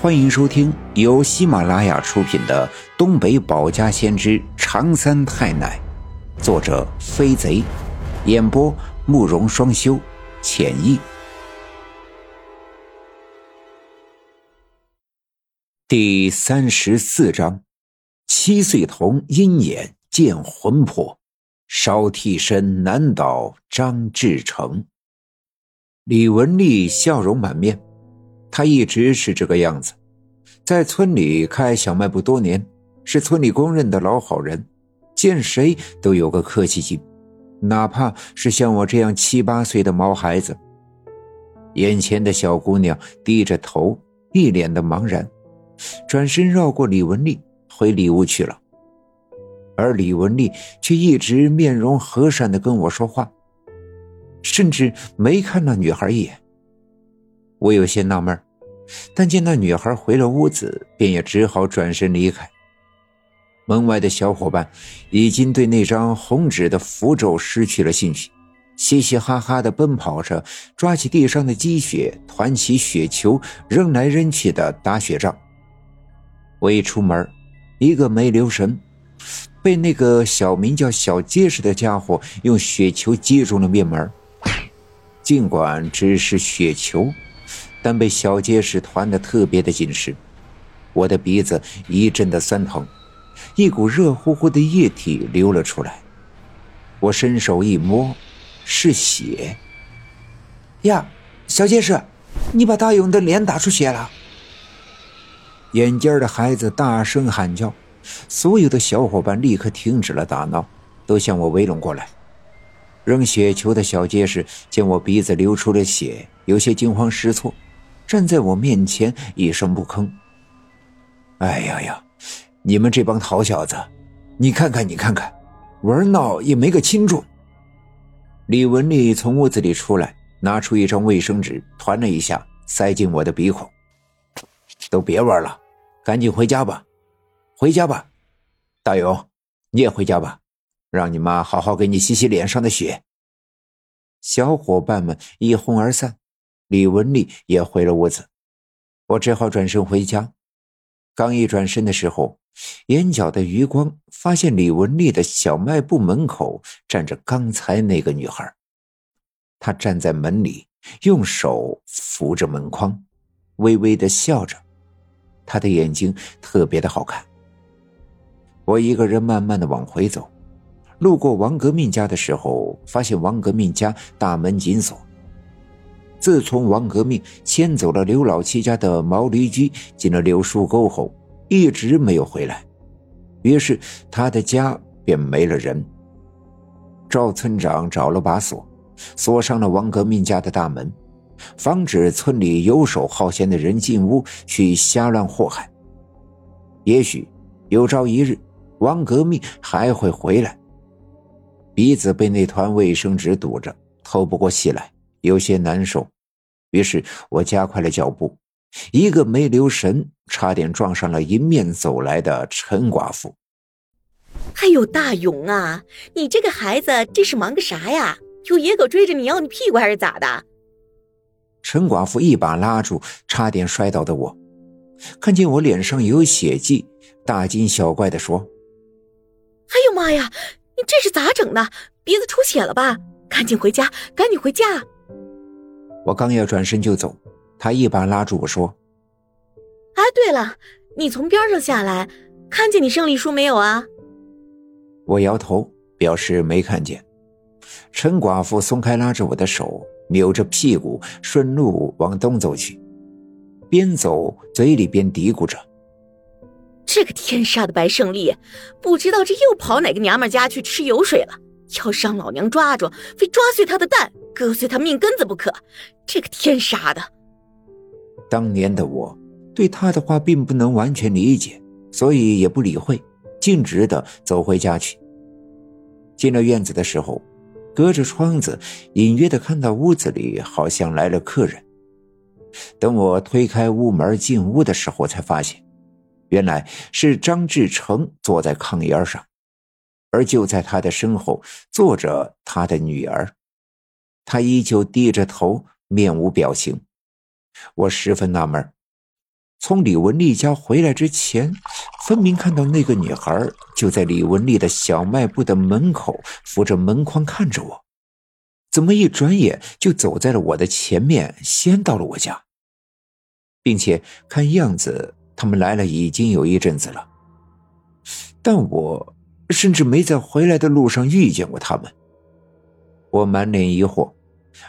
欢迎收听由喜马拉雅出品的《东北保家先知长三太奶》，作者飞贼，演播慕容双修，浅意。第三十四章：七岁童鹰眼见魂魄，烧替身难倒张志成。李文丽笑容满面。他一直是这个样子，在村里开小卖部多年，是村里公认的老好人，见谁都有个客气劲，哪怕是像我这样七八岁的毛孩子。眼前的小姑娘低着头，一脸的茫然，转身绕过李文丽回里屋去了，而李文丽却一直面容和善的跟我说话，甚至没看那女孩一眼。我有些纳闷，但见那女孩回了屋子，便也只好转身离开。门外的小伙伴已经对那张红纸的符咒失去了兴趣，嘻嘻哈哈的奔跑着，抓起地上的积雪，团起雪球，扔来扔去的打雪仗。我一出门，一个没留神，被那个小名叫小结实的家伙用雪球击中了面门。尽管只是雪球。但被小结石团得特别的紧实，我的鼻子一阵的酸疼，一股热乎乎的液体流了出来。我伸手一摸，是血。呀，小结石，你把大勇的脸打出血了！眼尖的孩子大声喊叫，所有的小伙伴立刻停止了打闹，都向我围拢过来。扔雪球的小结石见我鼻子流出了血，有些惊慌失措。站在我面前一声不吭。哎呀呀，你们这帮好小子，你看看你看看，玩闹也没个轻重。李文丽从屋子里出来，拿出一张卫生纸，团了一下，塞进我的鼻孔。都别玩了，赶紧回家吧，回家吧。大勇，你也回家吧，让你妈好好给你洗洗脸上的血。小伙伴们一哄而散。李文丽也回了屋子，我只好转身回家。刚一转身的时候，眼角的余光发现李文丽的小卖部门口站着刚才那个女孩。她站在门里，用手扶着门框，微微的笑着，她的眼睛特别的好看。我一个人慢慢的往回走，路过王革命家的时候，发现王革命家大门紧锁。自从王革命牵走了刘老七家的毛驴驹进了柳树沟后，一直没有回来，于是他的家便没了人。赵村长找了把锁，锁上了王革命家的大门，防止村里游手好闲的人进屋去瞎乱祸害。也许有朝一日，王革命还会回来。鼻子被那团卫生纸堵着，透不过气来。有些难受，于是我加快了脚步，一个没留神，差点撞上了迎面走来的陈寡妇。哎呦，大勇啊，你这个孩子这是忙个啥呀？有野狗追着你要你屁股还是咋的？陈寡妇一把拉住差点摔倒的我，看见我脸上有血迹，大惊小怪的说：“哎呦妈呀，你这是咋整的？鼻子出血了吧？赶紧回家，赶紧回家！”我刚要转身就走，他一把拉住我说：“哎，对了，你从边上下来，看见你胜利叔没有啊？”我摇头表示没看见。陈寡妇松开拉着我的手，扭着屁股顺路往东走去，边走嘴里边嘀咕着：“这个天杀的白胜利，不知道这又跑哪个娘们家去吃油水了。”要是让老娘抓住，非抓碎他的蛋，割碎他命根子不可！这个天杀的！当年的我对他的话并不能完全理解，所以也不理会，径直的走回家去。进了院子的时候，隔着窗子隐约的看到屋子里好像来了客人。等我推开屋门进屋的时候，才发现，原来是张志成坐在炕沿上。而就在他的身后坐着他的女儿，他依旧低着头，面无表情。我十分纳闷从李文丽家回来之前，分明看到那个女孩就在李文丽的小卖部的门口扶着门框看着我，怎么一转眼就走在了我的前面，先到了我家，并且看样子他们来了已经有一阵子了，但我甚至没在回来的路上遇见过他们。我满脸疑惑，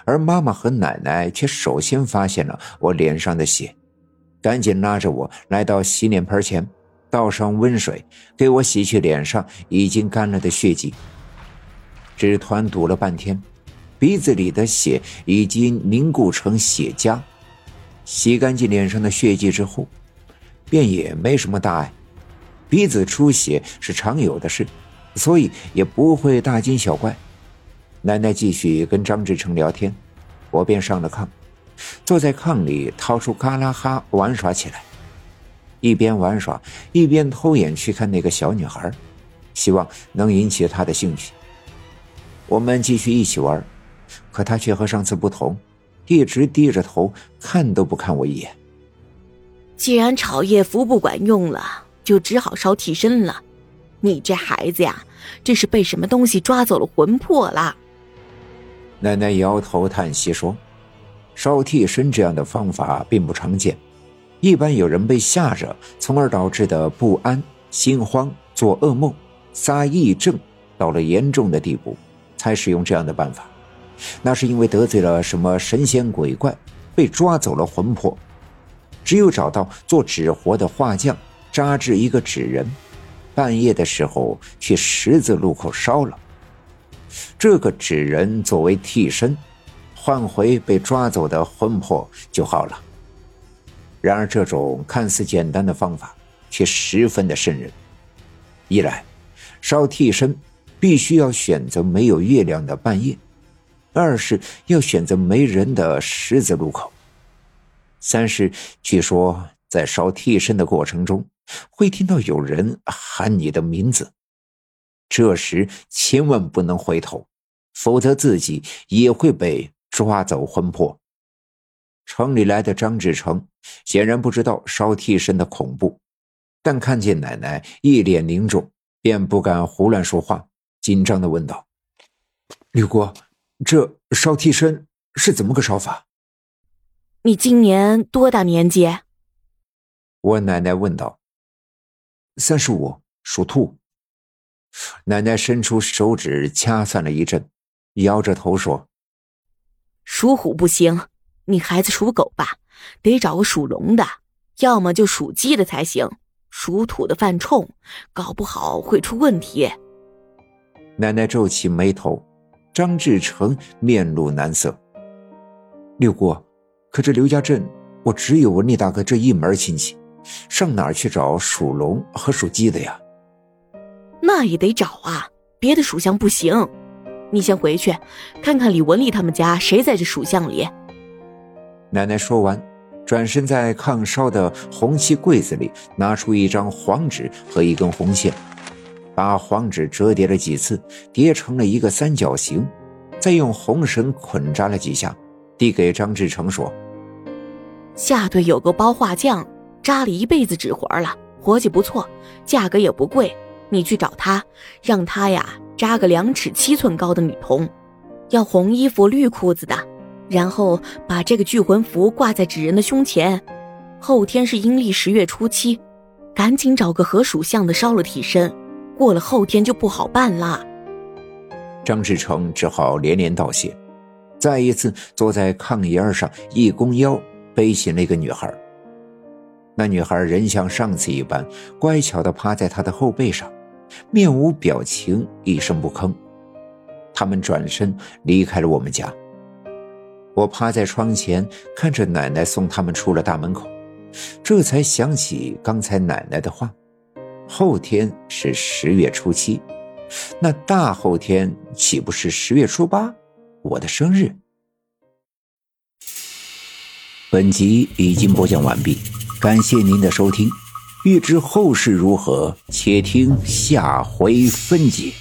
而妈妈和奶奶却首先发现了我脸上的血。赶紧拉着我来到洗脸盆前，倒上温水，给我洗去脸上已经干了的血迹。纸团堵了半天，鼻子里的血已经凝固成血痂。洗干净脸上的血迹之后，便也没什么大碍。鼻子出血是常有的事，所以也不会大惊小怪。奶奶继续跟张志成聊天，我便上了炕。坐在炕里，掏出嘎啦哈玩耍起来，一边玩耍一边偷眼去看那个小女孩，希望能引起她的兴趣。我们继续一起玩，可她却和上次不同，一直低着头，看都不看我一眼。既然炒叶符不管用了，就只好烧替身了。你这孩子呀，这是被什么东西抓走了魂魄了？奶奶摇头叹息说。烧替身这样的方法并不常见，一般有人被吓着，从而导致的不安、心慌、做噩梦、撒癔症，到了严重的地步，才使用这样的办法。那是因为得罪了什么神仙鬼怪，被抓走了魂魄。只有找到做纸活的画匠，扎制一个纸人，半夜的时候去十字路口烧了这个纸人作为替身。换回被抓走的魂魄就好了。然而，这种看似简单的方法却十分的渗人。一来，烧替身必须要选择没有月亮的半夜；二是要选择没人的十字路口；三是据说在烧替身的过程中会听到有人喊你的名字，这时千万不能回头，否则自己也会被。抓走魂魄。城里来的张志成显然不知道烧替身的恐怖，但看见奶奶一脸凝重，便不敢胡乱说话，紧张的问道：“吕国，这烧替身是怎么个烧法？”你今年多大年纪？我奶奶问道。“三十五，属兔。”奶奶伸出手指掐算了一阵，摇着头说。属虎不行，你孩子属狗吧，得找个属龙的，要么就属鸡的才行。属土的犯冲，搞不好会出问题。奶奶皱起眉头，张志成面露难色。六姑，可这刘家镇，我只有文丽大哥这一门亲戚，上哪儿去找属龙和属鸡的呀？那也得找啊，别的属相不行。你先回去，看看李文丽他们家谁在这属相里。奶奶说完，转身在炕烧的红漆柜子里拿出一张黄纸和一根红线，把黄纸折叠了几次，叠成了一个三角形，再用红绳捆扎了几下，递给张志成说：“下队有个包画匠，扎了一辈子纸活了，活计不错，价格也不贵。你去找他，让他呀。”扎个两尺七寸高的女童，要红衣服绿裤子的，然后把这个聚魂符挂在纸人的胸前。后天是阴历十月初七，赶紧找个合属相的烧了替身，过了后天就不好办了。张志成只好连连道谢，再一次坐在炕沿上一弓腰背起那个女孩。那女孩人像上次一般乖巧地趴在他的后背上。面无表情，一声不吭。他们转身离开了我们家。我趴在窗前，看着奶奶送他们出了大门口，这才想起刚才奶奶的话：后天是十月初七，那大后天岂不是十月初八，我的生日？本集已经播讲完毕，感谢您的收听。欲知后事如何，且听下回分解。